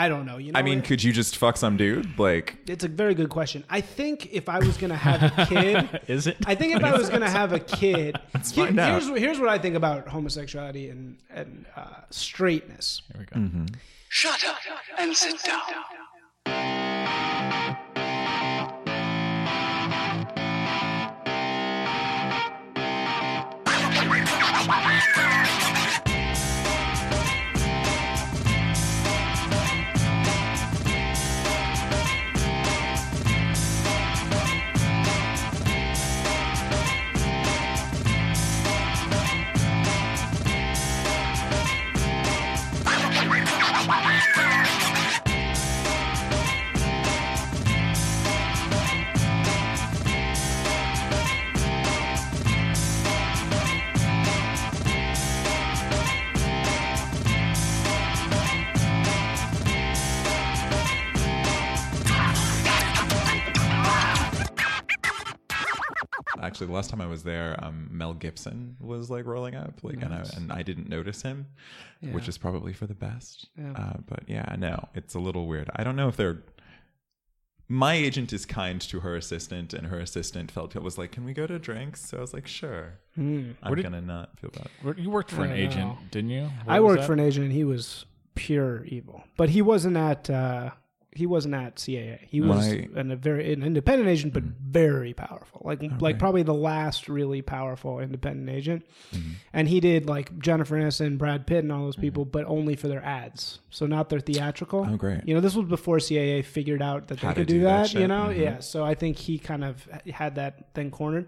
I don't know. You know, I mean, it- could you just fuck some dude? Like, it's a very good question. I think if I was gonna have a kid, Is it? I think if I was gonna have a kid, here- find out. here's here's what I think about homosexuality and and uh, straightness. Here we go. Shut up and sit down. The last time I was there, um, Mel Gibson was like rolling up, like, and I and I didn't notice him, which is probably for the best. Yeah. Uh, but yeah, no, it's a little weird. I don't know if they're. My agent is kind to her assistant, and her assistant felt it was like, "Can we go to drinks?" So I was like, "Sure." I'm did- gonna not feel bad. Where- You worked for an I don't agent, know. didn't you? What I worked that? for an agent, and he was pure evil. But he wasn't at uh, he wasn't at CAA. He was My- an, a very an independent agent, but very powerful. Like like probably the last really powerful independent agent. And he did like Jennifer Aniston, Brad Pitt, and all those people, but only for their ads. So not their theatrical. Oh, great. You know, this was before CAA figured out that How they could do do that that. you know, Mhm. yeah. So I think he kind of had that thing cornered,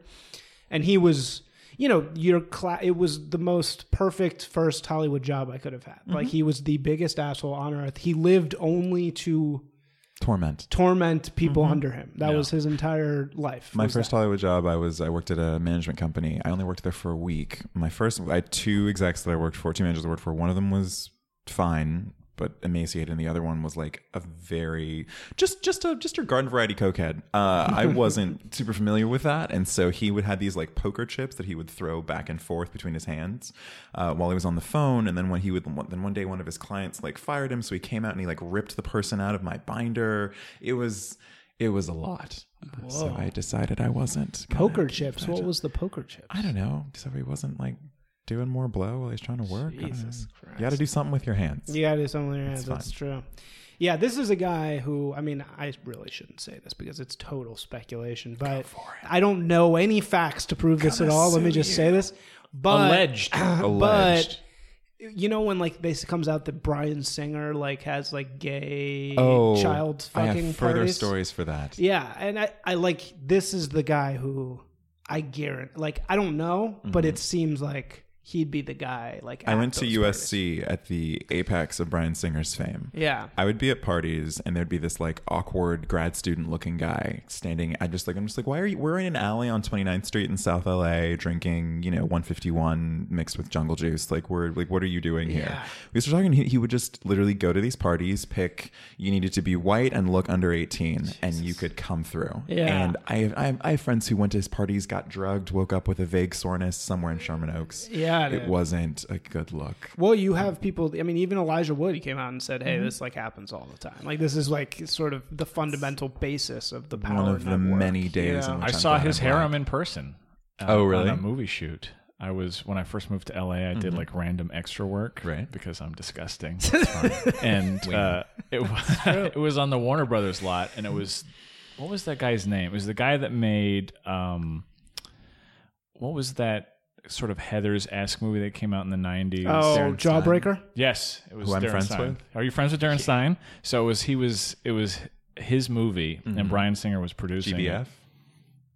and he was. You know, your cla- it was the most perfect first Hollywood job I could have had. Like Mm-hmm. he was the biggest asshole on earth. He lived only to Torment. torment people under him. That was his entire life. Mm-hmm. My first that. Hollywood job, I was I worked at a management company. I only worked there for a week. My first, I had two execs that I worked for, two managers I worked for. One of them was fine but emaciated, and the other one was like a very just just a just your garden variety cokehead. Uh, I wasn't super familiar with that, and so he would have these like poker chips that he would throw back and forth between his hands uh, while he was on the phone. And then when he would then one day one of his clients like fired him, so he came out and he like ripped the person out of my binder. It was it was a lot. Uh, So I decided I wasn't poker chips. What was the poker chips? I don't know. So he wasn't like doing more blow while he's trying to work. I don't Jesus know. You got to do something with your hands. You got to do something with your hands. It's That's true. Yeah, this is a guy who, I mean, I really shouldn't say this because it's total speculation, but I don't know any facts to prove this at all. Let me just you. say this. But, Alleged. Alleged. But you know when like this comes out that Bryan Singer like has like gay Oh, child I have further parties? stories for that. Yeah, and I, I like this is the guy who I guarantee like I don't know, but mm-hmm. it seems like he'd be the guy like. I went to USC at the apex of Bryan Singer's fame. Yeah. I would be at parties and there'd be this like awkward grad student looking guy standing. I just like, I'm just like, why are you, we're in an alley on 29th Street in South LA drinking, you know, 151 mixed with jungle juice. Like, we're like, what are you doing here? Yeah. We started talking. He, he would just literally go to these parties, pick, you needed to be white and look under 18 and you could come through. Yeah. And I have, I have, I have friends who went to his parties, got drugged, woke up with a vague soreness somewhere in Sherman Oaks. Yeah, It dude. wasn't a good look. Well, you have people. I mean, even Elijah Wood, he came out and said, "Hey, Mm-hmm. this like happens all the time. Like this is like sort of the fundamental basis of the power." One of the network, many days know? in I which I'm saw his I'm black. harem in person. uh, Oh, really? On a movie shoot. I was when I first moved to LA. I did like random extra work, Mm-hmm. Right. Because I'm disgusting, and uh, it was it was on the Warner Brothers lot, and it was what was that guy's name? It was the guy that made um, what was that sort of Heather's esque movie that came out in the '90s? Oh, Darren Stein. Jawbreaker. Yes, it was Who I'm Darren friends Stein. with? Are you friends with Darren Stein? So it was he was it was his movie, Mm-hmm. and Bryan Singer was producing. GBF,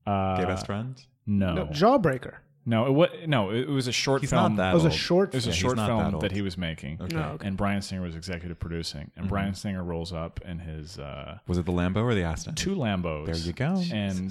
Uh, gay best friend. No, No, no, Jawbreaker. it was no, it was a short He's film. not that It was a short. it was a Yeah, short not that film that, he was making, Okay. No, okay. and Bryan Singer was executive producing. And Bryan Singer rolls up in his uh, Was it the Lambo or the Aston? two Lambos. There you go. And w-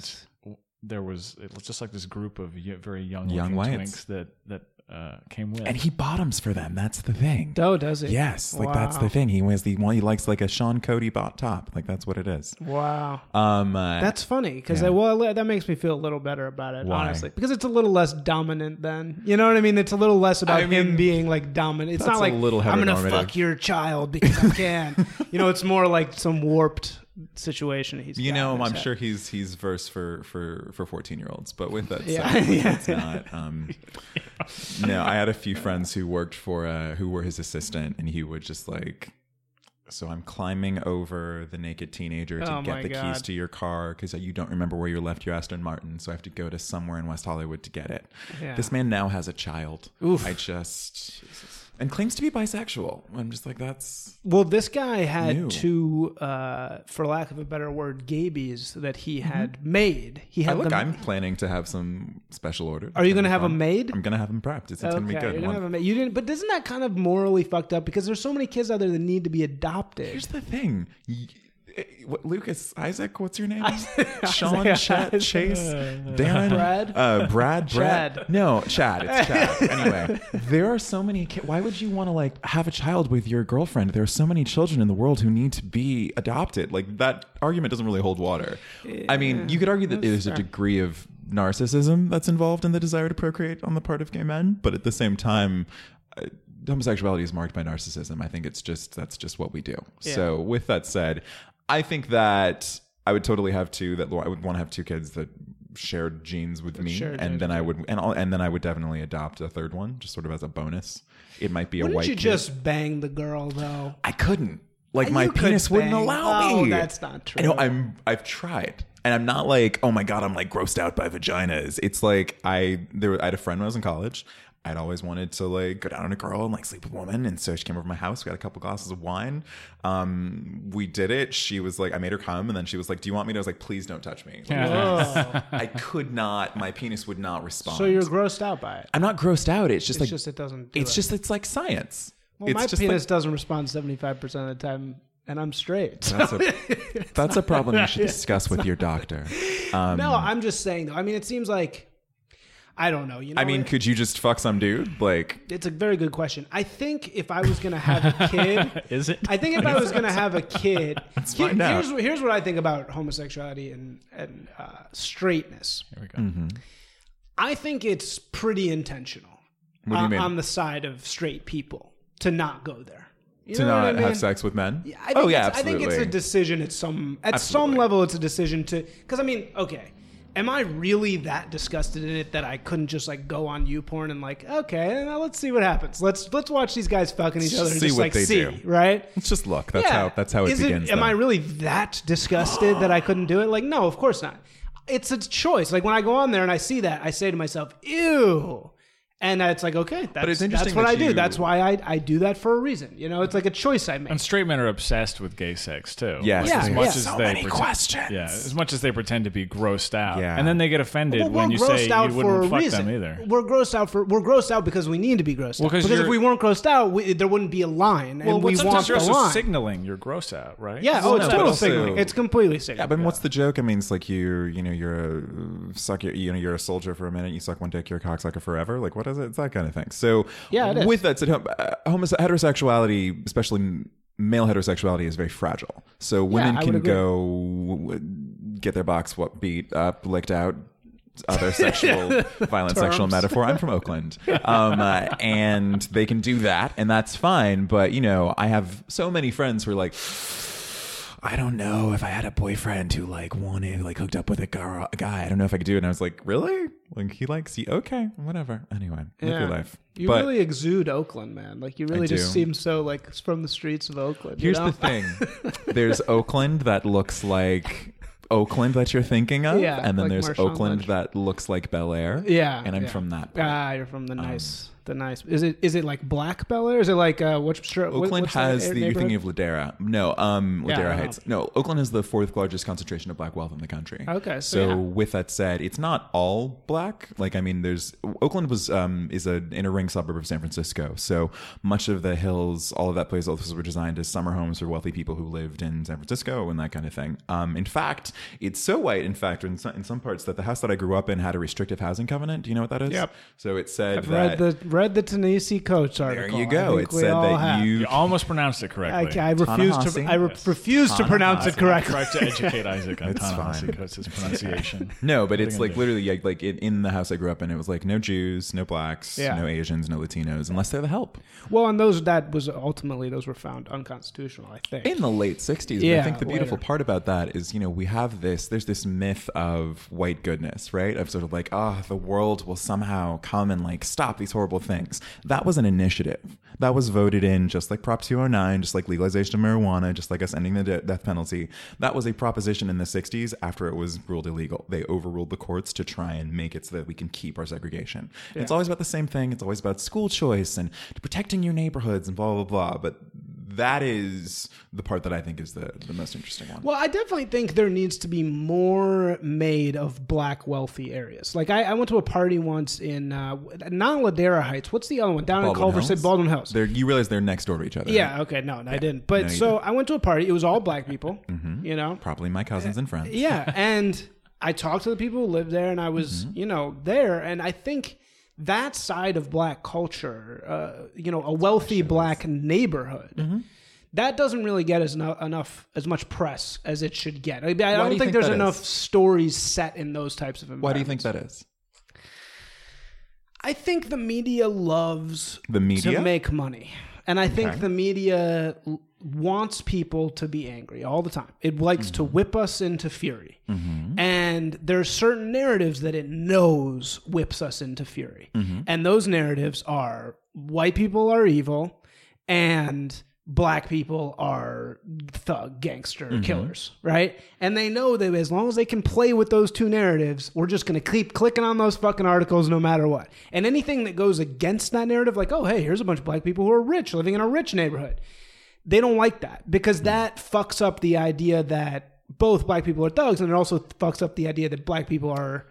there was it was just like this group of very young Young looking whites. twinks that that uh, came with. and he bottoms for them. That's the thing. Oh, does it? Yes, like that's the thing. He wears the one. He likes like a Sean Cody bot top. Like that's what it is. Wow. Um, uh, That's funny because Yeah. well, that makes me feel a little better about it, Why? honestly, because it's a little less dominant. Then you know what I mean? It's a little less about I mean, him being like dominant. It's that's not a like little I'm gonna fuck your child because I can. you know, it's more like some warped situation. He's you know, I'm sure he's he's verse for for for 14 year olds. But with that said, Yeah. with Yeah. that's not. Um, no, I had a few friends who worked for uh, who were his assistant, and he would just like. So I'm climbing over the naked teenager to Oh get the God. keys to your car because you don't remember where you left your Aston Martin. So I have to go to somewhere in West Hollywood to get it. Yeah. This man now has a child. Oof. I just and claims to be bisexual. I'm just like that's Well, this guy had New. two, uh, for lack of a better word, gabies that he had made. He had look, them. I'm planning to have some special order. Are you going gonna have have 'em made? I'm gonna have them prepped. It's, it's gonna be good. you, don't One- have a ma- you didn't, but isn't that kind of morally fucked up? Because there's so many kids out there that need to be adopted. Here's the thing. Y- eh, What, Lucas Isaac? What's your name? Sean, Isaac- Chet, Chase, Darren, Brad? uh, Brad, Brad. Chad. No, Chad. It's Chad. anyway, there are so many. Ki- Why would you want to like have a child with your girlfriend? There are so many children in the world who need to be adopted. Like that argument doesn't really hold water. I mean, you could argue that there's a degree of narcissism that's involved in the desire to procreate on the part of gay men, but at the same time. uh, Homosexuality is marked by narcissism. I think it's just that's just what we do. So, with that said, I think that I would totally have two that I would want to have two kids that shared genes with me, and genes then I would and I'll, and then I would definitely adopt a third one, just sort of as a bonus. It might be a Wouldn't white. you kid. just bang the girl though? I couldn't. Like uh, my You could penis wouldn't allow Oh, me. that's not true. I know. I'm. I've tried, and I'm not like, oh my god, I'm like grossed out by vaginas. It's like I there. I had a friend when I was in college. I'd always wanted to like go down on a girl and like sleep with a woman, and so she came over to my house. We had a couple glasses of wine. Um, we did it. She was like, I made her come, and then she was like, "Do you want me?" to? I was like, "Please don't touch me." Like. I could not. My penis would not respond. so you're grossed out by it. I'm not grossed out. It's just It's like just it doesn't. Do it's it. just it's like science. Well, it's my just penis like, doesn't respond 75 percent of the time, and I'm straight. So- that's a, that's a problem you should discuss with your doctor. Um, no, I'm just saying though. I mean, it seems like I don't know. You know, I mean, it- could you just fuck some dude? Like, it's a very good question. I think if I was gonna have a kid, Is it? I think if I was gonna have a kid, Let's find out. here's here's what I think about homosexuality and and uh, straightness. Here we go. Mm-hmm. I think it's pretty intentional. What do you on- mean? On the side of straight people to not go there. You to not I mean? have sex with men? Yeah, I think oh yeah, it's, I think it's a decision at some at Absolutely. some level. It's a decision to because I mean, okay, am I really that disgusted in it that I couldn't just like go on YouPorn and like, okay, now let's see what happens. Let's let's watch these guys fucking each other and see just what like they see, do. right? Let's just look. That's how. That's how it Is begins. am. I really that disgusted that I couldn't do it? Like, no, of course not. It's a choice. Like when I go on there and I see that, I say to myself, "Ew." And it's like, okay, that's, it's interesting that's what that I do. you- That's why I, I do that for a reason. You know, it's like a choice I make. And straight men are obsessed with gay sex too. Yes, Yeah, as yeah. much as So they many pretend, questions. Yeah, as much as they pretend to be grossed out, Yeah. and then they get offended Well, when we're you grossed say out you for wouldn't a fuck reason. them either. We're grossed out for we're grossed out because we need to be grossed Well, out. 'cause Because if you're- we weren't grossed out, we, there wouldn't be a line, and we sometimes want you're the also line. signaling you're gross out, right? yeah, Well, oh, it's no, total signaling. It's completely signaling. Yeah, signaling. but what's the joke? I mean, it's like you, you know, you're a suck. You know, you're a soldier for a minute. You suck one dick. You're a cocksucker forever. Like, what is it? It's that kind of thing. So, Yeah, with that said, uh, heterosexuality, especially male heterosexuality, is very fragile. So women would can go get their box what beat up, licked out. Other sexual, violent sexual metaphor. I'm from Oakland, um, uh, and they can do that, and that's fine. But you know, I have so many friends who are like, I don't know if I had a boyfriend who like wanted like hooked up with a, girl, a guy. I don't know if I could do it. And I was like, really? Like he likes you? Okay, whatever. Anyway, live your life. You but really exude Oakland, man. Like you really just do. seem so like from the streets of Oakland. you here's know? the thing: there's Oakland that looks like Oakland that you're thinking of, Yeah, and then like there's Oakland Lynch. that looks like Bel Air. Yeah, and I'm yeah. from that. part. Ah, you're from the nice, the nice. Is it is it like Black Bel Air? Is it like uh, stri- what- Oakland that has the. You're thinking of Ladera. No, um, Yeah, Ladera know. Heights. No, Oakland has the fourth largest concentration of black wealth in the country. Okay, so so yeah. with that said, it's not all black. Like I mean, there's Oakland was um is a inner ring suburb of San Francisco. So much of the hills, all of that place, all those were designed as summer homes for wealthy people who lived in San Francisco and that kind of thing. Um, in fact, it's so white. In fact, in some, in some parts, that the house that I grew up in had a restrictive housing covenant. Do you know what that is? Yep. So it said I've that read the read the Tanisi Coates article. There you I go. think It we said all that have. you You almost pronounced it correctly. I, I refuse to. Ta-Nehisi? I re- Yes. refuse to pronounce it correctly. Tried to educate Isaac on It's Ta-Nehisi. Coates' pronunciation. No, but it's like literally like, like in, in the house I grew up in, it was like no Jews, no blacks, Yeah. no Asians, no Latinos, unless they're the help. Well, and those that was ultimately those were found unconstitutional. I think. In the late '60s, but I Yeah, think the beautiful later. part about that is, you know, we have this. There's this myth of white goodness, right? Of sort of like, ah, the world will somehow come and like stop these horrible things. That was an initiative that was voted in, just like Prop 209, just like legalization of marijuana, just like us ending the de- death penalty. That was a proposition in the '60s after it was ruled illegal. They overruled the courts to try and make it so that we can keep our segregation. And It's always about the same thing. It's always about school choice and protecting your neighborhoods and blah blah blah. But that is the part that I think is the, the most interesting one. Well, I definitely think there needs to be more made of black wealthy areas. Like I, I went to a party once in uh, not Ladera Heights. What's the other one down in Culver? City, Baldwin Hills? They're, you realize they're next door to each other. Yeah. Okay. No, I didn't. But No, so I went to a party. It was all black people. You know. Probably my cousins and friends. Yeah, and I talked to the people who lived there, and I was, Mm-hmm. you know, there, and I think that side of black culture, uh, you know, a wealthy black neighborhood. Mm-hmm. That doesn't really get as no, enough as much press as it should get. I, I do don't you think, think there's enough is? stories set in those types of environments. Why do you think that is? I think the media loves The media? to make money. And I think the media wants people to be angry all the time. It likes Mm-hmm. to whip us into fury. And there's certain narratives that it knows whips us into fury. Mm-hmm. And those narratives are white people are evil and black people are thug gangster Mm-hmm. killers, right? And they know that as long as they can play with those two narratives, we're just going to keep clicking on those fucking articles no matter what. And anything that goes against that narrative like, "Oh, hey, here's a bunch of black people who are rich living in a rich neighborhood." They don't like that because that fucks up the idea that both black people are thugs and it also fucks up the idea that black people are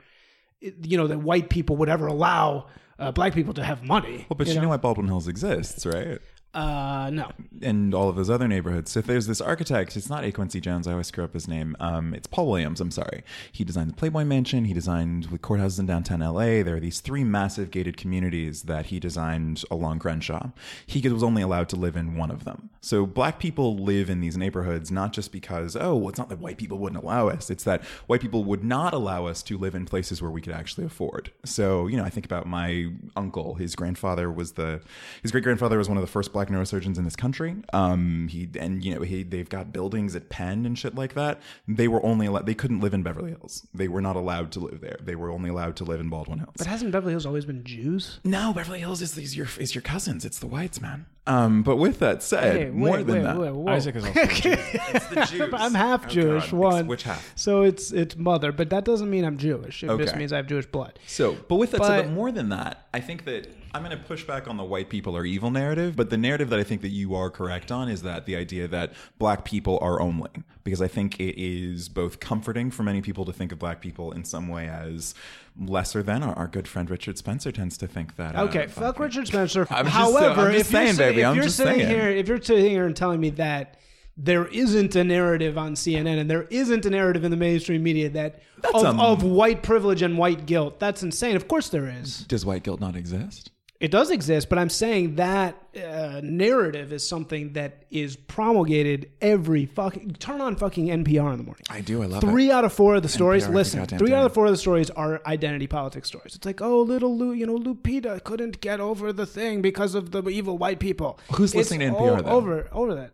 you know, that white people would ever allow uh, black people to have money. Well, but you know why Baldwin Hills exists, right? Uh, no. and all of those other neighborhoods. So if there's this architect, it's not A. Quincy Jones. I always screw up his name. Um, it's Paul Williams. I'm sorry. He designed the Playboy Mansion. He designed the courthouses in downtown LA. There are these three massive gated communities that he designed along Crenshaw. He was only allowed to live in one of them. So black people live in these neighborhoods not just because oh, well, it's not that white people wouldn't allow us. It's that white people would not allow us to live in places where we could actually afford. So you know, I think about my uncle. His grandfather was the his great grandfather was one of the first black neurosurgeons in this country. Um, he and you know he they've got buildings at Penn and shit like that. They were only allowed, they couldn't live in Beverly Hills. They were not allowed to live there. They were only allowed to live in Baldwin Hills. But hasn't Beverly Hills always been Jews? no, Beverly Hills is, is your is your cousins. It's the whites, man. Um, but with that said, Hey, more wait, than wait, that, wait. Isaac is also a it's the Jews. I'm half Oh, Jewish. God. One. Which half? So it's it's mother, but that doesn't mean I'm Jewish. It just means I have Jewish blood. So, but with that said, But- but more than that, I think that I'm going to push back on the white people are evil narrative. But the narrative that I think that you are correct on is that the idea that black people are only, because I think it is both comforting for many people to think of black people in some way as lesser than. Our, our good friend Richard Spencer tends to think that. uh, Okay, fuck Richard Spencer. I'm just- However, I'm just if you're, saying, baby, if I'm you're just sitting saying. here, if you're sitting here and telling me that there isn't a narrative on CNN and there isn't a narrative in the mainstream media that of, a- of white privilege and white guilt, that's insane. Of course there is. Does white guilt not exist? It does exist, but I'm saying that uh, narrative is something that is promulgated every fucking. Turn on fucking NPR in the morning. I do. I love Three out of four of the stories. every listen, three out of four of the stories are identity politics stories. It's like, oh, little Lu, you know, Lupita couldn't get over the thing because of the evil white people. Who's It's listening to NPR, though? Over, over that.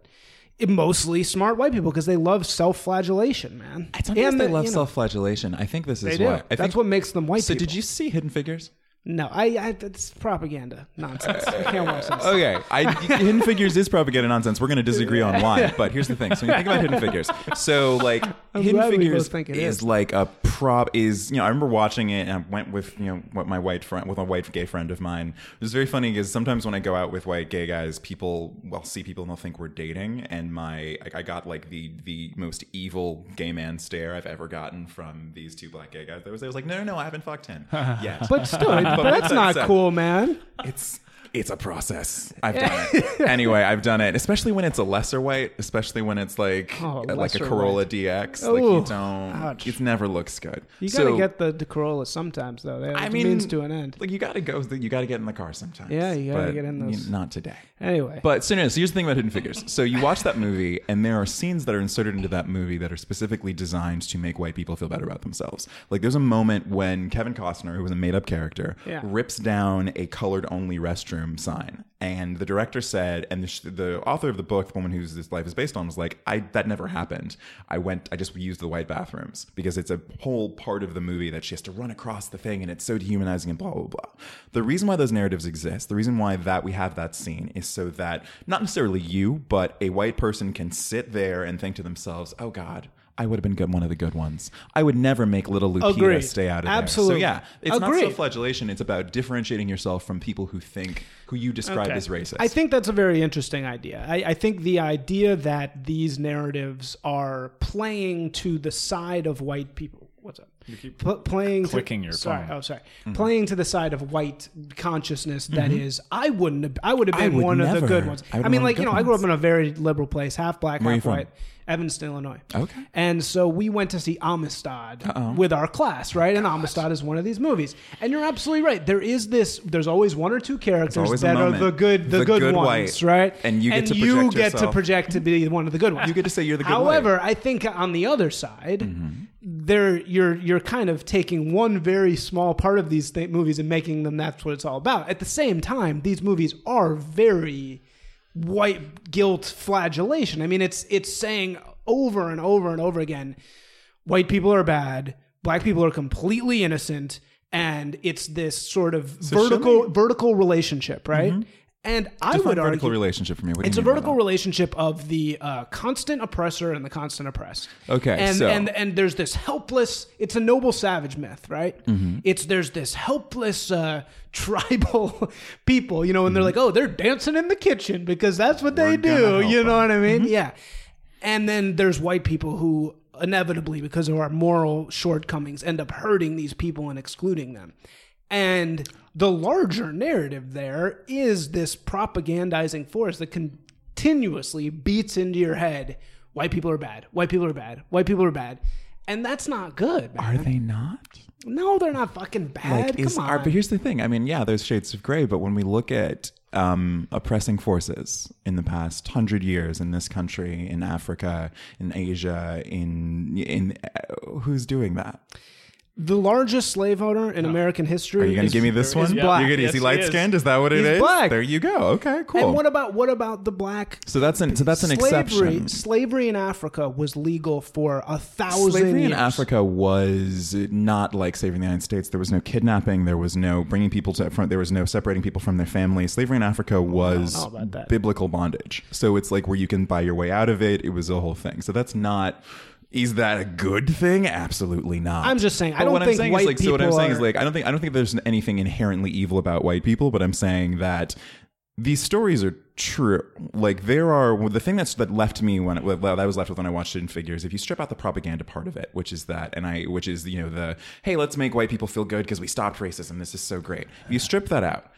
It- mostly smart white people because they love self-flagellation, man. I don't think And they love you know, self-flagellation. I think this is why. I That's think, what makes them white So, people. did you see Hidden Figures? No, I, I. It's propaganda nonsense. I can't watch this. Okay, I, Hidden Figures is propaganda nonsense. We're going to disagree on why, but here's the thing. So when you think about Hidden Figures, so like I'm Hidden Figures think is, is. like a prop. Is you know I remember watching it and I went with you know what my white friend with a white gay friend of mine. It was very funny because sometimes when I go out with white gay guys, people will see people and they'll think we're dating, and my I, I got like the the most evil gay man stare I've ever gotten from these two black gay guys. There was I was like no no no I haven't fucked him yet. But still, but, that's not cool, man. it's it's a process. I've done it. anyway, I've done it, especially when it's a lesser white, especially when it's like Oh, uh, like a Corolla white. DX. like you don't. ouch. It never looks good. You gotta get the, the Corolla sometimes, though. That I means mean, to an end. Like you got to go. You got to get in the car sometimes. Yeah, you gotta get in you- those- Not today. Anyway, But so, no, so here's the thing about Hidden Figures. So you watch that movie, and there are scenes that are inserted into that movie that are specifically designed to make white people feel better about themselves. Like there's a moment when Kevin Costner, who was a made-up character, Yeah. rips down a colored-only restroom sign, and the director said, and the, the author of the book, the woman whose this life is based on, was like, "I that never happened. I went, I just used the white bathrooms because it's a whole part of the movie that she has to run across the thing, and it's so dehumanizing and blah blah blah." The reason why those narratives exist, the reason why that we have that scene, is so that not necessarily you, but a white person can sit there and think to themselves, "Oh God." I would have been good, one of the good ones. I would never make little Lupita Agreed. stay out of Absolutely. there. So yeah, it's not Agreed. self-flagellation. It's about differentiating yourself from people who think, who you describe Okay. as racist. I think that's a very interesting idea. I, I think the idea that these narratives are playing to the side of white people. What's up? Pl- playing clicking to, your sorry, phone. oh sorry, Mm-hmm. playing to the side of white consciousness that is, I wouldn't have, I would have been would one of the good ones. I I, mean, like you know, good I grew up in a very liberal place, half black, Where half white, Evanston, Illinois. Okay. And so we went to see Amistad with our class, right? And Amistad is one of these movies. And you're absolutely right. There is this. There's always one or two characters that are the good, the, The good, good ones, white. right? And you get to you project get to project to be one of the good ones. You get to say you're the good However, I think on the other side, Mm-hmm. There you're you're kind of taking one very small part of these th- movies and making them that's what it's all about. At the same time, these movies are very white guilt flagellation. I mean, it's it's saying over and over and over again, white people are bad, black people are completely innocent, and it's this sort of show vertical Mm-hmm. vertical relationship, right? And I Define would vertical argue relationship for me. It's a vertical relationship of the uh, constant oppressor and the constant oppressed. Okay, and so- and and there's this helpless. It's a noble savage myth, right? Mm-hmm. It's there's this helpless uh, tribal people, you know, and they're Mm-hmm. like, oh, they're dancing in the kitchen because that's what they We're gonna do. You know them. what I Mm-hmm. mean? Yeah. And then there's white people who inevitably, because of our moral shortcomings, end up hurting these people and excluding them. And the larger narrative there is this propagandizing force that continuously beats into your head white people are bad, white people are bad, white people are bad. And that's not good. man. Are they not? No, they're not fucking bad. Like, is, Come are, on. but here's the thing. I mean, yeah, there's shades of gray, but when we look at um, oppressing forces in the past hundred years in this country, in Africa, in Asia, in in uh, who's doing that? The largest slave owner in oh. American history. Are you going to give me this is one? black. You're gonna, is Yes, he he light is. skinned? Is that what it is? He's black. There you go. Okay, cool. And what about what about the black so that's an so that's an slavery? exception. Slavery in Africa was legal for a thousand Slavery in. Africa was not like slavery in the United States. There was no kidnapping. There was no bringing people to front. There was no separating people from their families. Slavery in Africa was know about that. biblical bondage. So it's like where you can buy your way out of it. It was a whole thing. So that's not. Is that a good thing? Absolutely not. I'm just saying, I But don't what think I'm saying white is like. So what I'm saying is like. I don't think. I don't think there's anything inherently evil about white people. But I'm saying that these stories are true. Like there are the thing that's that left me when well, that was left with when I watched Hidden Figures. If you strip out the propaganda part of it, which is that, and I, which is you know the hey, let's make white people feel good because we stopped racism. This is so great. If you strip that out.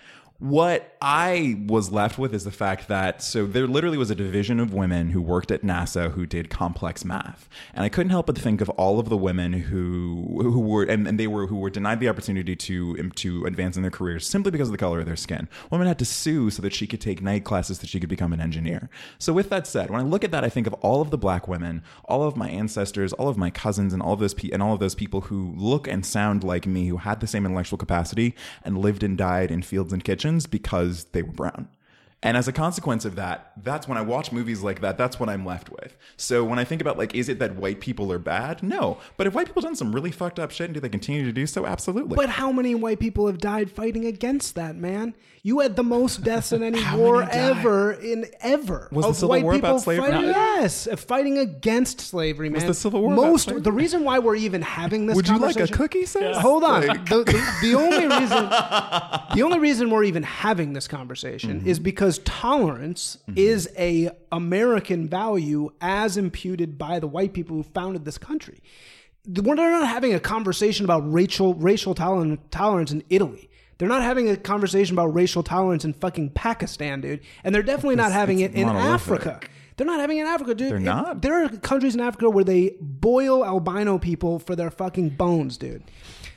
What I was left with is the fact that so there literally was a division of women who worked at NASA who did complex math, and I couldn't help but think of all of the women who who were and, and they were who were denied the opportunity to to advance in their careers simply because of the color of their skin. Women had to sue so that she could take night classes that she could become an engineer. So with that said, when I look at that, I think of all of the black women, all of my ancestors, all of my cousins, and all of those pe- and all of those people who look and sound like me, who had the same intellectual capacity and lived and died in fields and kitchens because they were brown. And as a consequence of that, that's when I watch movies like that, that's what I'm left with. So when I think about like, is it that white people are bad? No. But if white people done some really fucked up shit and do they continue to do so? Absolutely. But how many white people have died fighting against that, man? You had the most deaths in any war ever in ever. Was the of Civil white War about people slavery? Fighting, No. yes, uh, fighting against slavery, man. the Civil War about most? slavery? The reason why we're even having this Would you like a conversation- cookie, sis? Hold on. Like- The, the, the only reason the only reason we're even having this conversation Mm-hmm. is because tolerance is a American value as imputed by the white people who founded this country. We're not having a conversation about racial racial tolerance, tolerance in Italy. They're not having a conversation about racial tolerance in fucking Pakistan, dude. And they're definitely not having it in monolithic. Africa. They're not having it in Africa, dude. They're not? there are countries in Africa where they boil albino people for their fucking bones, dude.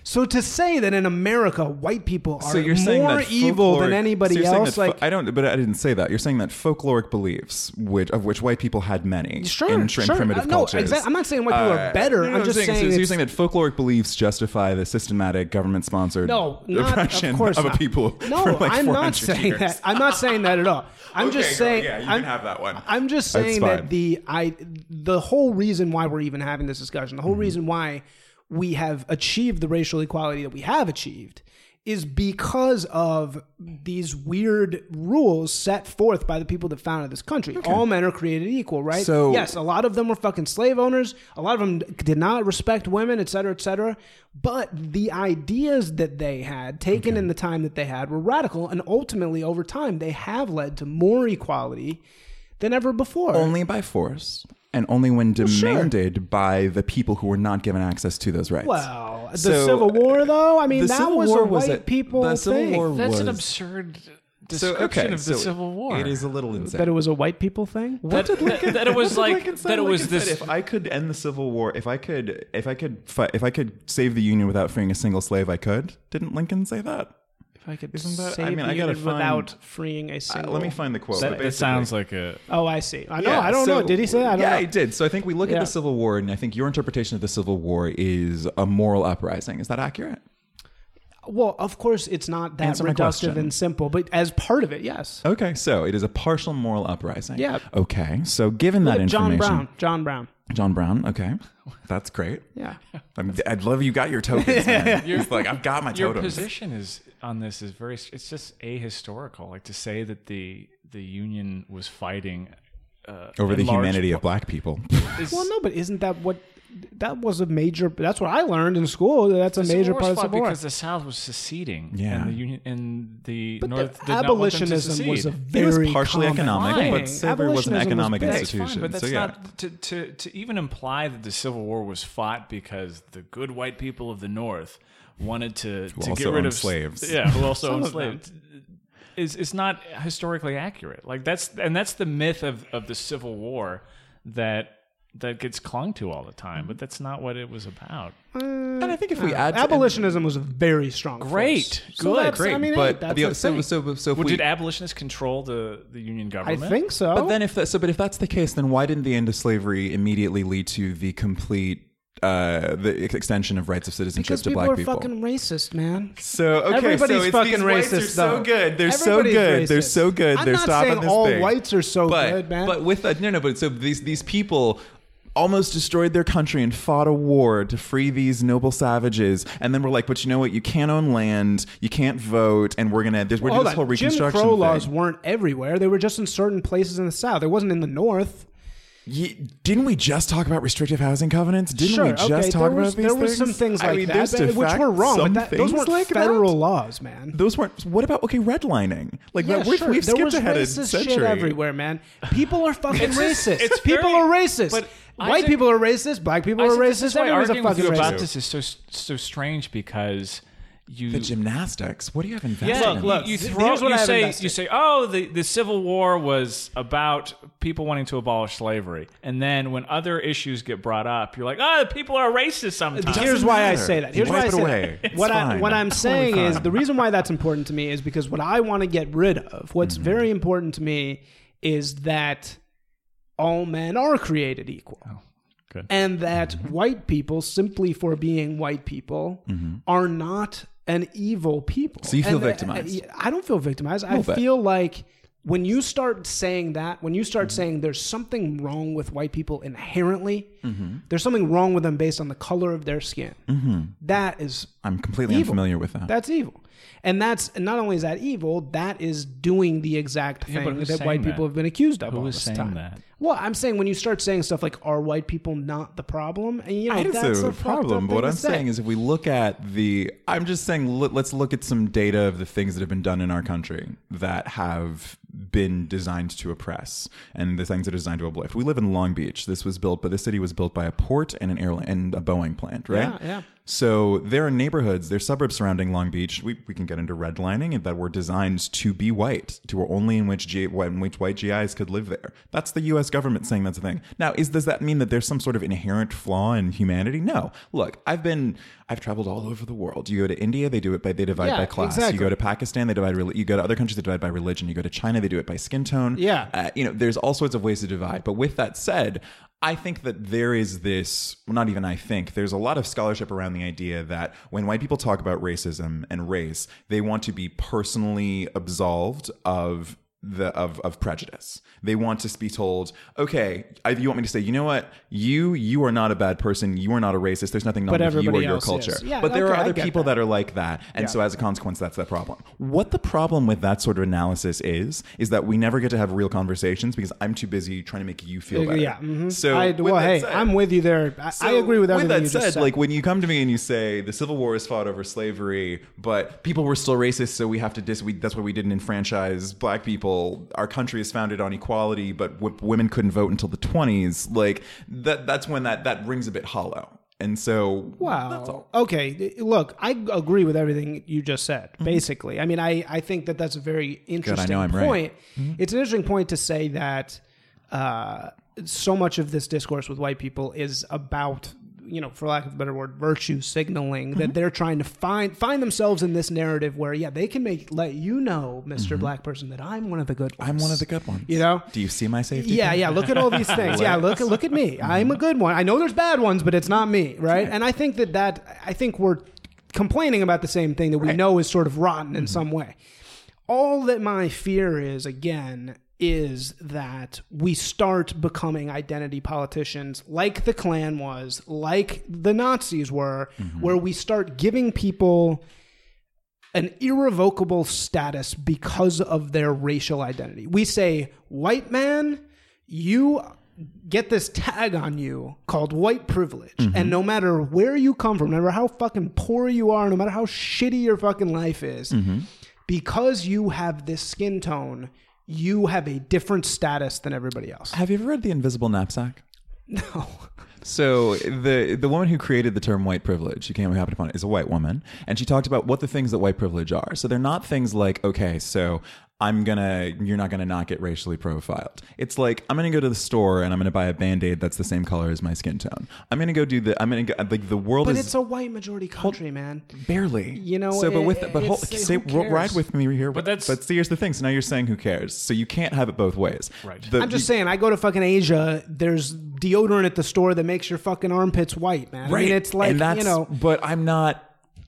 So to say that in America white people are So you're saying more that evil than anybody so else, fo- like I don't, but I didn't say that. You're saying that folkloric beliefs, which of which white people had many, Sure, in, sure. primitive Uh, no, cultures. I'm not saying white people are Uh, better. no, no, I'm just saying, saying so you're saying that folkloric beliefs justify the systematic government-sponsored No, not, oppression of course of a people. No, like I'm not saying years. that. I'm not saying that at all. I'm Okay, just girl, saying. yeah, you I'm, can have that one. I'm just That's saying that the I the whole reason why we're even having this discussion, the Mm-hmm. whole reason why we have achieved the racial equality that we have achieved is because of these weird rules set forth by the people that founded this country. All men are created equal, right? So- yes, a lot of them were fucking slave owners. A lot of them did not respect women, et cetera, et cetera. But the ideas that they had, taken in the time that they had, were radical. And ultimately, over time, they have led to more equality than ever before. only by force, and only when sure. demanded by the people who were not given access to those rights. well, the So, Civil War, though, I mean, the that Civil was War a was white a- people the Civil thing. War That's an was- absurd So, description okay, of the so Civil War. It is a little insane. that it was a white people thing. that, that, that it was like that it was this. If I could end the Civil War, if I could, if I could, fight, if I could save the Union without freeing a single slave, I could. Didn't Lincoln say that? If I could Isn't that- I save mean, I the gotta Union find- without freeing a Uh, single. let me find the quote. that, but that basically- sounds like a. Oh, I see. I know. Yeah, I don't know. Did he say? that? I don't yeah, know. he did. So I think we look Yeah. at the Civil War, and I think your interpretation of the Civil War is a moral uprising. Is that accurate? Well, of course, it's not that Answer my reductive question. and simple, but as part of it, yes. Okay, so it is a partial moral uprising. Yeah. Okay, so given that Look at John information, Brown. John Brown. John Brown. Okay, that's great. Yeah. I'm, I'd love you got your tokens. Man. It's like I've got my Your totems. position is on this is very. It's just ahistorical. Like to say that the the Union was fighting uh, over the humanity po- of black people. is- Well, no, but isn't that what? That was a major. That's what I learned in school. That's a major part of the fought War. because the South was seceding, Yeah. and the Union and the But North the did not want them to abolitionism was a secede. It was very partially economic, thing. but slavery was an economic big. That's institution. fine, but that's so yeah. not to, to to even imply that the Civil War was fought because the good white people of the North wanted to, to get rid of slaves. Yeah, who also Some owned slaves. Is is not historically accurate. Like that's and that's the myth of, of the Civil War that that gets clung to all the time, but that's not what it was about. Mm. and I think if we uh, add to, Abolitionism was a very strong. Great. force. So Good. that's- great, I mean, but that's the, the so, so so if Well, we, did abolitionists control the, the Union government? I government? think so. But then, if that, so, but if that's the case, then why didn't the end of slavery immediately lead to the complete uh, the extension of rights of citizenship because to people black are people? fucking racist, man. so okay, Everybody's so it's, fucking these whites racist, are so good. They're so Everybody's good. They're so good. I'm They're not stopping saying this all thing. whites are so but, good, man. But with that, no, no. But so these these people almost destroyed their country and fought a war to free these noble savages, and then we're like, but you know what? You can't own land, you can't vote, and we're gonna there's, we're doing Hold this on. whole Jim reconstruction Crow thing. laws weren't everywhere. They were just in certain places in the South. It wasn't in the North. Ye- didn't we just talk about restrictive housing covenants? Didn't sure, we just okay. talk there about was, these there things? was some things like I mean, that, but- which were wrong. But that, those weren't like that. federal laws, man. Those weren't. What about okay redlining? Like Yeah, that, we've, sure. we've there skipped was ahead a racist century. shit everywhere, man. People are fucking racist. it's people very- are racist. but White Isaac- people are racist. Black people are Isaac, this racist. is why Everybody's a arguing with fucking you about racist. this is so so strange because you The gymnastics. What do you have invested? Yeah, in? you- look, you, throw, here's what you I say invested. you say, oh, the, the Civil War was about people wanting to abolish slavery, and then when other issues get brought up, you're like, oh, the people are racist sometimes. Here's why I say that. You Here's why I say away. that. It's What I what I'm Totally saying is the reason why that's important to me is because what I want to get rid of, what's Mm-hmm. very important to me, is that all men are created equal. Oh, good. And that Mm-hmm. white people, simply for being white people, are not an evil people. So you feel And, uh, victimized? I don't feel victimized. I Little bit. feel like when you start saying that, when you start Mm-hmm. saying there's something wrong with white people inherently, Mm-hmm. there's something wrong with them based on the color of their skin. That is I'm completely evil. unfamiliar with that. that's evil. And that's and not only is that evil, that is doing the exact thing who's that white saying people have been accused of Who all is this saying time. that? Well, I'm saying when you start saying stuff like "Are white people not the problem?" and you know I didn't that's it a was a fucked up problem, but what I'm say. saying is if we look at the, I'm just saying, look, let's look at some data of the things that have been done in our country that have been designed to oppress and the things that are designed to uplift. We live in Long Beach. This was built, but this city was built by a port and an airline and a Boeing plant, right? Yeah, yeah. So there are neighborhoods, there are suburbs surrounding Long Beach. We, we can get into redlining that were designed to be white, to only in which G, in which white GIs could live there. That's the U.S. government saying that's a thing. Now, is does that mean that there's some sort of inherent flaw in humanity? No. Look, I've been I've traveled all over the world. You go to India, they do it by they divide Yeah, by class. You go to Pakistan, they divide. You go to other countries, they divide by religion. You go to China, they do it by skin tone. Yeah. Uh, you know, there's all sorts of ways to divide. But with that said, I think that there is this, well, not even I think, there's a lot of scholarship around the idea that when white people talk about racism and race, they want to be personally absolved of the of, of prejudice. They want to be told, okay, I, you want me to say, you know what, you you are not a bad person, you are not a racist. There's nothing But wrong with you or your culture. Yeah, but there okay, are other people that. that. are like that, and Yeah. so as a consequence, that's the problem. What the problem with that sort of analysis is, is that we never get to have real conversations because I'm too busy trying to make you feel better. Yeah. mhm. So I, with well, hey, said- I'm with you there. I, I agree with everything that you said, just said. like when you come to me and you say the Civil War is fought over slavery, but people were still racist, so we have to dis. We, that's why we didn't enfranchise black people. Our country is founded on equality, but w- women couldn't vote until the twenties. Like that. That's when that that rings a bit hollow. And so, Wow. that's all. Okay. Look, I agree with everything you just said, Mm-hmm. basically. I mean, I, I think that that's a very interesting I'm right. Mm-hmm. point. It's an interesting point to say that uh, so much of this discourse with white people is about, you know, for lack of a better word, virtue signaling Mm-hmm. that they're trying to find find themselves in this narrative where, yeah, they can make let you know, mister Black person, that I'm one of the good ones. Mm-hmm. I'm one of the good ones. You know? Do you see my safety? Yeah, pin? yeah. Look at all these things. yeah, look look at me. I'm a good one. I know there's bad ones, but it's not me, right? And I think that that I think we're complaining about the same thing that we know is sort of rotten in some way. All that my fear is again is that we start becoming identity politicians like the Klan was, like the Nazis were, mm-hmm. where we start giving people an irrevocable status because of their racial identity. We say, white man, you get this tag on you called white privilege. Mm-hmm. And no matter where you come from, no matter how fucking poor you are, no matter how shitty your fucking life is, mm-hmm. because you have this skin tone, you have a different status than everybody else. Have you ever read The Invisible Knapsack? No. So the the woman who created the term white privilege, she came happened upon it, is a white woman, and she talked about what the things that white privilege are. So they're not things like okay, so I'm gonna you're not gonna not get racially profiled. It's like I'm gonna go to the store and I'm gonna buy a band aid that's the same color as my skin tone. I'm gonna go do the I'm gonna go, like the world But is it's a white majority country, man. barely You know, So, but with it- but hold, say, who ride with me here. But that's- but see, here's the thing. So now you're saying who cares? So you can't have it both ways. Right. The- I'm just saying, I go to fucking Asia. There's deodorant at the store that makes your fucking armpits white, man. I mean, it's like and that's, you know, but I'm not.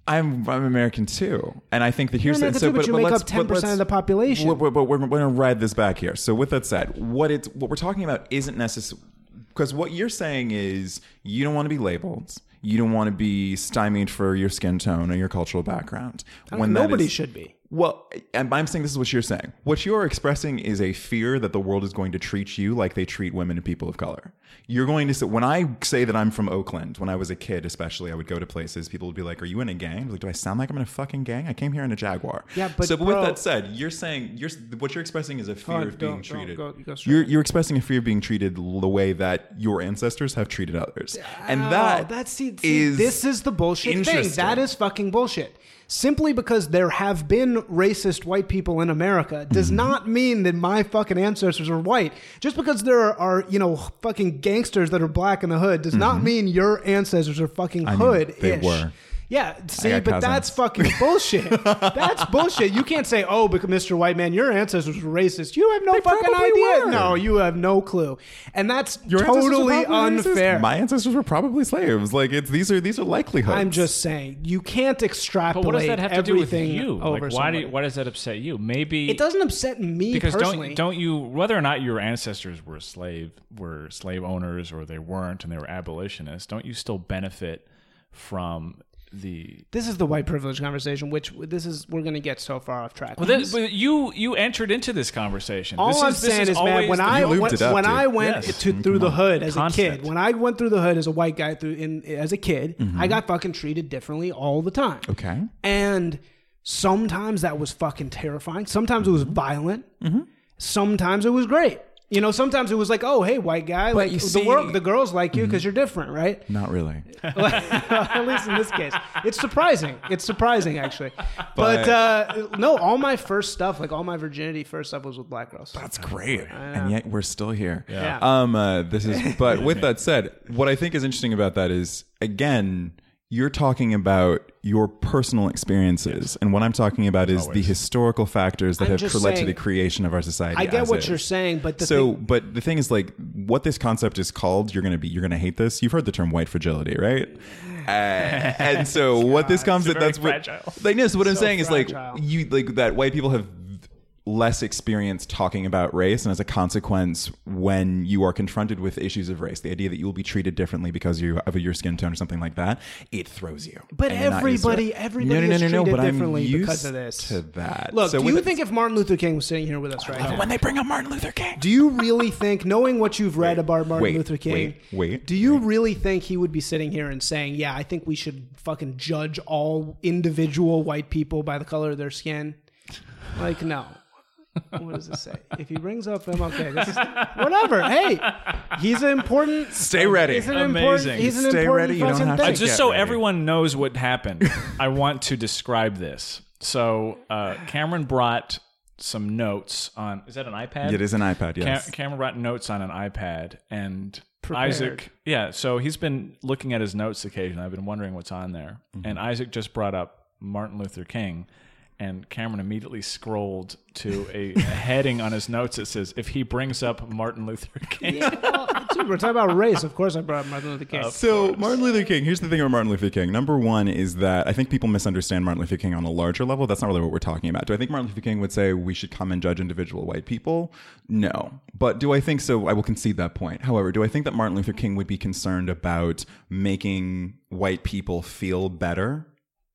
I'm I'm American too, and I think that here's You're the, American too, but you make let's- up 10% of the population. But, but, but we're going to ride this back here. So with that said, what it's what we're talking about isn't necessary because what you're saying is you don't want to be labeled. You don't want to be stymied for your skin tone or your cultural background. When nobody is- should be. Well, and I'm saying this is what you're saying. What you're expressing is a fear that the world is going to treat you like they treat women and people of color. You're going to say, when I say that I'm from Oakland, when I was a kid, especially, I would go to places, people would be like, Are you in a gang? Like, Do I sound like I'm in a fucking gang? I came here in a Jaguar. Yeah, but so, but bro- with that said, you're saying, you're, what you're expressing is a fear on, of being treated. go- go you're, you're expressing a fear of being treated the way that your ancestors have treated others. And Oh, that that's see, see, is this is the bullshit thing. That is fucking bullshit. Simply because there have been racist white people in America does Mm-hmm. not mean that my fucking ancestors are white. Just because there are, you know, fucking gangsters that are black in the hood does not mean your ancestors are fucking Mm-hmm. hood. they were. Yeah, see, but cousins. that's fucking bullshit. that's bullshit. You can't say, "Oh, because Mr. White Man, your ancestors were racist." You have no fucking idea. were. No, you have no clue, and that's Your totally probably racist. unfair. My ancestors were probably slaves. Like it's these are these are likelihoods. I'm just saying you can't extrapolate But what does that have to do with you? over Like, why do you, why does that upset you? Maybe it doesn't upset me because personally. don't don't you whether or not your ancestors were slave were slave owners or they weren't and they were abolitionists, don't you still benefit from the this is the white privilege conversation, which this is we're going to get so far off track. well, that, but you you entered into this conversation. All this I'm is, this saying is, man, when I You when, when. I went Yes. to through the hood as Constant. a kid, when I went through the hood as a white guy through in as a kid, Mm-hmm. I got fucking treated differently all the time. Okay. And sometimes that was fucking terrifying. Sometimes it was Mm-hmm. violent. Sometimes it was great. You know, sometimes it was like, "Oh, hey, white guy, like you the world, the girls like you because you're different, right?" Not really. At least in this case, it's surprising. It's surprising actually, but, But- uh, no, all my first stuff, like all my virginity first stuff, was with black girls. That's great. And yet we're still here. Yeah. Um uh, this is but with that said, what I think is interesting about that is again, you're talking about your personal experiences and what I'm talking about is the historical factors that I'm have just led to saying- the creation of our society. I get as what is. you're saying, but the so, thing, but the thing is, like, what this concept is called, you're gonna be, you're gonna hate this. You've heard the term white fragility, right? Uh, and so, what this comes, very that's what, fragile. like, no. So, what I'm So saying is, like, fragile. you, like, that white people have less experience talking about race, and as a consequence, when you are confronted with issues of race, the idea that you will be treated differently because you of your skin tone or something like that, it throws you. But And you're not used to everybody- it. everybody is treated differently because of this. To that. look, So do you think if Martin Luther King was sitting here with us right uh, now, when they bring up Martin Luther King? do you really think, knowing what you've read about Martin Luther King, wait, do you really think he would be sitting here and saying, "Yeah, I think we should fucking judge all individual white people by the color of their skin"? Like, no. What does it say? If he brings up them, okay, this is whatever. Hey, he's an important. Stay ready. He's an Amazing. important. He's an Stay important ready, you don't fucking have to thing. Just so ready. everyone knows what happened, I want to describe this. So uh, Cameron brought some notes on. Is that an iPad? It is an iPad, Cam- yes. Cameron brought notes on an iPad, and Prepared. Isaac. Yeah, so he's been looking at his notes occasionally. I've been wondering what's on there, Mm-hmm. and Isaac just brought up Martin Luther King. And Cameron immediately scrolled to a, a heading on his notes that says, "If he brings up Martin Luther King." Well, dude, we're talking about race. Of course, I brought up Martin Luther King. So Martin Luther King. Here's the thing about Martin Luther King. Number one is that I think people misunderstand Martin Luther King on a larger level. That's not really what we're talking about. Do I think Martin Luther King would say we should come and judge individual white people? No. But do I think so? I will concede that point. However, do I think that Martin Luther King would be concerned about making white people feel better?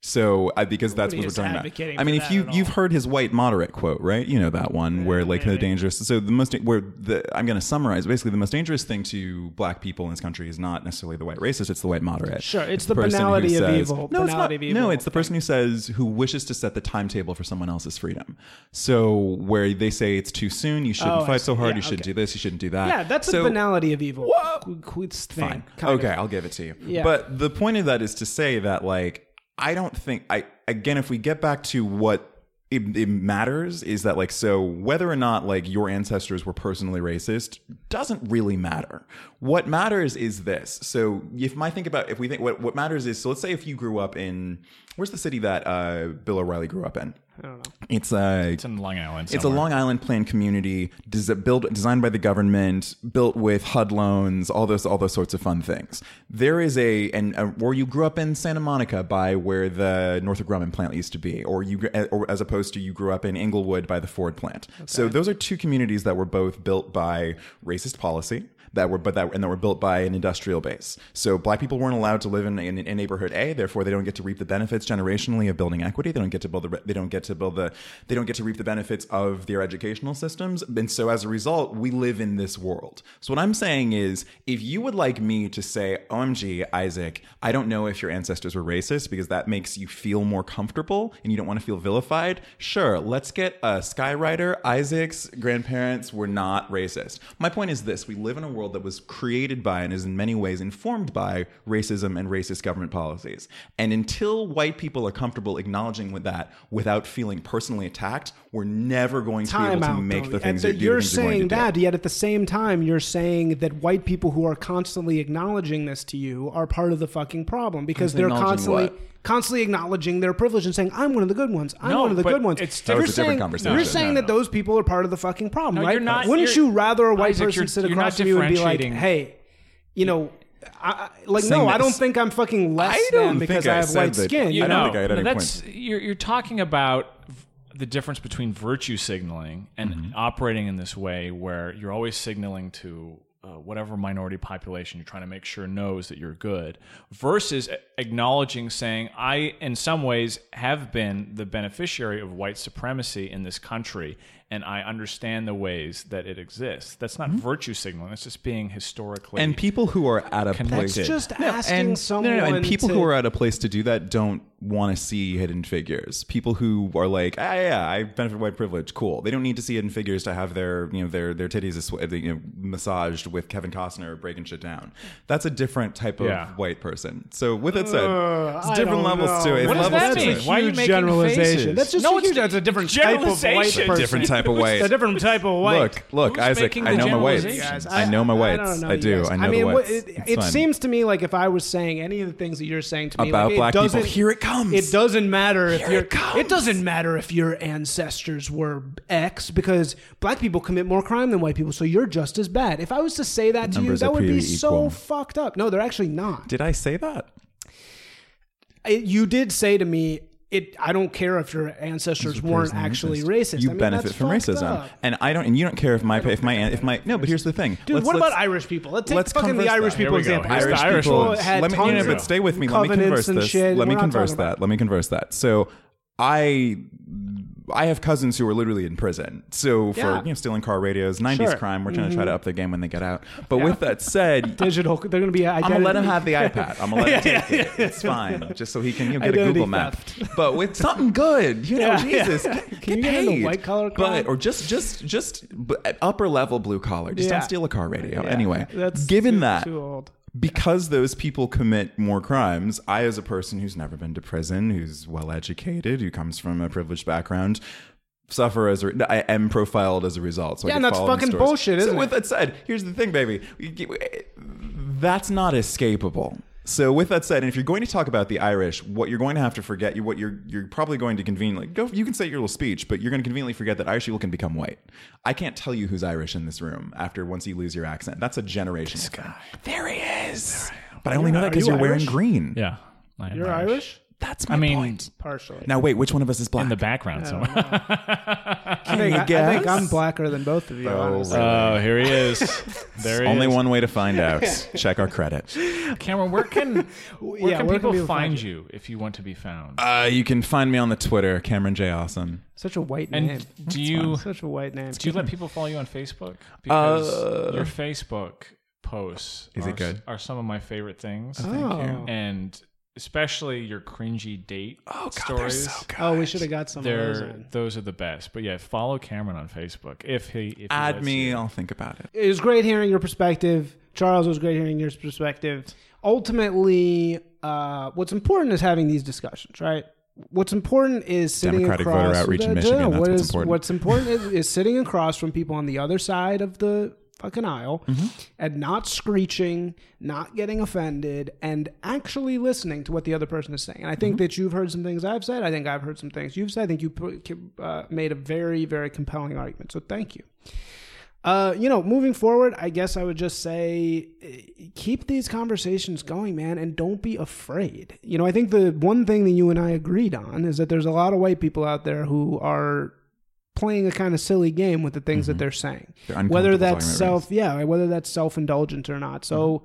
So, I, because that's Nobody what we're talking about. I mean, if you you've heard his white moderate quote, right? You know that one where like the dangerous. So the most where the I'm going to summarize basically the most dangerous thing to black people in this country is not necessarily the white racist; it's the white moderate. Sure, it's the person who banality of says- evil. No, it's not. Banality No, it's the person who says who wishes to set the timetable for someone else's freedom. So where they say it's too soon, you shouldn't Oh, fight so hard, Yeah, you should okay. do this, you shouldn't do that. yeah, that's so, a banality of evil. Qu- thing, Fine. Okay, of. I'll give it to you. Yeah. But the point of that is to say that, like, I don't think I again, if we get back to what it, it matters is that like so whether or not like your ancestors were personally racist doesn't really matter. What matters is this. So if my think about if we think what, what matters is so let's say if you grew up in where's the city that uh Bill O'Reilly grew up in I don't know. it's a It's in Long Island. it's a. Long Island planned community, des- built, designed by the government, built with HUD loans, all those, all those sorts of fun things. There is a, and uh, or you grew up in Santa Monica by where the Northrop Grumman plant used to be, or you, or as opposed to you grew up in Inglewood by the Ford plant. So those are two communities that were both built by racist policy that were but that and that were built by an industrial base. So black people weren't allowed to live in, in, in neighborhood A, therefore they don't get to reap the benefits generationally of building equity. They don't get to build the they don't get to build the they don't get to reap the benefits of their educational systems. And so as a result, we live in this world. So what I'm saying is if you would like me to say, OMG, Isaac, I don't know if your ancestors were racist because that makes you feel more comfortable and you don't want to feel vilified, sure, let's get a skywriter. Isaac's grandparents were not racist. My point is this we live in a world that was created by and is in many ways informed by racism and racist government policies. And until white people are comfortable acknowledging with that without feeling personally attacked, we're never going to be able Time to make though. the things that you're things you're going saying that, yet at the same time, you're saying that white people who are constantly acknowledging this to you are part of the fucking problem because they're constantly. what? Constantly acknowledging their privilege and saying, "I'm one of the good ones. I'm No, one of the good ones." it's That you're was a different conversation. You're saying No, that no. those people are part of the fucking problem, No, right? you're not- Wouldn't you're- you rather a white Isaac, person sit across from you and be like, "Hey, you know, I, I- like Saying no, I don't think I'm fucking less than because I I have white that. skin." You You I know, don't think I had no, any that's you're you're talking about the difference between virtue signaling and Mm-hmm. operating in this way, where you're always signaling to uh, whatever minority population you're trying to make sure knows that you're good, versus acknowledging, saying, "I, in some ways, have been the beneficiary of white supremacy in this country." And I understand the ways that it exists. That's not virtue signaling. That's just being historically Mm-hmm. and people who are at a Connected. place That's just No, asking and, someone no, no, and people to- who are at a place to do that don't want to see Hidden Figures. People who are like, ah, yeah, I benefit white privilege. Cool. They don't need to see Hidden Figures to have their, you know, their their titties you know, massaged with Kevin Costner breaking shit down. That's a different type of Yeah. white person. So with it said, Uh, it's I different levels know. to it. It's What does levels that to mean? it. Why are you making generalization. faces? That's just No, a it's. That's a different type of white person. Different type of white. It's a different type of white. Look, look, Who's Isaac. making I the know my whites. generalizations? I, know my whites. don't know I, you do. guys. I know I mean, the what- whites. it, It's it fine. seems to me like if I was saying any of the things that you're saying to me About like, it black people. doesn't- Here it comes. It doesn't matter if Here your it comes. doesn't matter if your ancestors were X because black people commit more crime than white people, so you're just as bad. If I was to say that to you, Numbers that are would be pretty so equal. fucked up. No, they're actually not. Did I say that? It- you did say to me. It, I don't care if your ancestors weren't actually racist. You I mean, benefit from racism, up. and I don't. And you don't care if my if my if my no. But here's the thing, Dude, Let's- what let's- about Irish people? Let's take let's fucking the Irish that. people Here we go. example. Irish, the Irish people. had let me, tons no, no, but stay with me. Let me covenants converse and this. shit. Let me We're not converse that. Let me converse that. So, I I have cousins who are literally in prison. So for Yeah. you know stealing car radios, '90s Sure. Mm-hmm. crime, we're trying to try to up their game when they get out. But with that said. digital. They're going to be. I'm gonna let him have the iPad. I'm gonna let him take it. It's fine, just so he can you know, get a Identity Google map. But with something good, you know, Yeah, yeah, Jesus, yeah. get, Can you get get into paid. white-collar crime? but or just just just upper level blue collar. Just Yeah. don't steal a car radio. Yeah, Anyway, that's given too- that too old. Because those people commit more crimes, I, as a person who's never been to prison, who's well educated, who comes from a privileged background, suffer as a, I am profiled as a result. So Yeah, and that's fucking bullshit, isn't with it? that said, here's the thing, baby. That's not escapable. So with that said, and if you're going to talk about the Irish, what you're going to have to forget, you what you're you're probably going to conveniently go. You can say your little speech, but you're going to conveniently forget that Irish people can become white. I can't tell you who's Irish in this room after once you lose your accent. That's a generational thing. There he is. But I only know that because you you're wearing green. Yeah. I am You're Irish? That's my I mean, point. Partially. Now wait, which one of us is black? in the background somewhere. I think, I, I think I'm blacker than both of you. honestly. Oh, here he is. There he Only is. one way to find out. Check our credit. Cameron, where can where Yeah, can where can people people find find you if you want to be found? Uh, you can find me on the Twitter, Cameron J. Awesome. Such a white name. and do you Such a white name. do you let people follow you on Facebook? Because Uh, your Facebook posts Is are, it good? are some of my favorite things, Thank you. Oh. and especially your cringy date Oh, God, stories. so good. Oh, we should have got some of those. They're in. those are the best. But yeah, follow Cameron on Facebook if he if he Add lets me. you. I'll think about it. It was great hearing your perspective. Charles, it was great hearing your perspective. Ultimately, uh, what's important is having these discussions, right? What's important is sitting Democratic across. voter outreach in No, no, Michigan, no. that's What what's is- important. What's important is, is sitting across from people on the other side of the fucking aisle Mm-hmm. and not screeching, not getting offended, and actually listening to what the other person is saying. And I Mm-hmm. think that you've heard some things I've said. I think I've heard some things you've said. I think you put, uh, made a very, very compelling argument. So thank you. Uh, you know, moving forward, I guess I would just say eh, keep these conversations going, man, and don't be afraid. You know, I think the one thing that you and I agreed on is that there's a lot of white people out there who are playing a kind of silly game with the things that they're saying. They're Whether that's self, yeah, whether that's self-indulgent or not. So,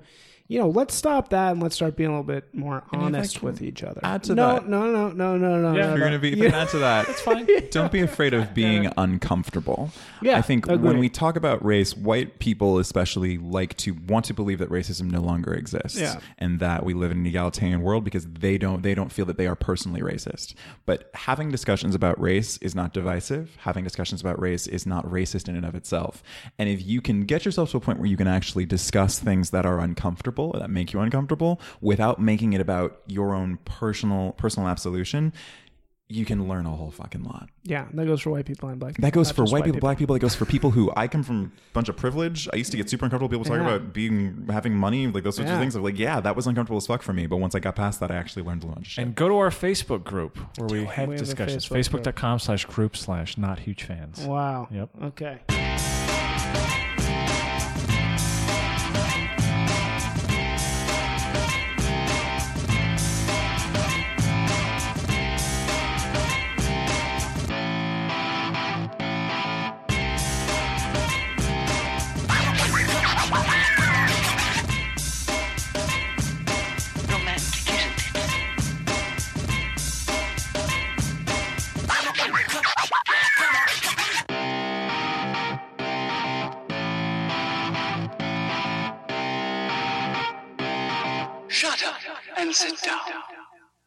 you know, let's stop that and let's start being a little bit more if honest can with each other. add to no, that- no, no, no, no, no, Yeah, no. If you're no. gonna be, if Yeah. add to that, that's fine. Don't be afraid of being uncomfortable. Yeah, I think agreed. when we talk about race, white people especially like to want to believe that racism no longer exists, Yeah. and that we live in an egalitarian world because they don't they don't feel that they are personally racist. But having discussions about race is not divisive. Having discussions about race is not racist in and of itself. And if you can get yourself to a point where you can actually discuss things that are uncomfortable, that make you uncomfortable, without making it about your own personal personal absolution, you can learn a whole fucking lot. Yeah, that goes for white people and black people. That goes not for just white people, black people. That goes for people who I come from a bunch of privilege. I used to get super uncomfortable. People talking Yeah. about being having money, like those sorts Yeah. of things. I'm like, yeah, that was uncomfortable as fuck for me. But once I got past that, I actually learned a bunch of shit. And go to our Facebook group where we have We have a discussions. Facebook. Facebook.com slash group slash not huge fans. Wow. Yep. Okay.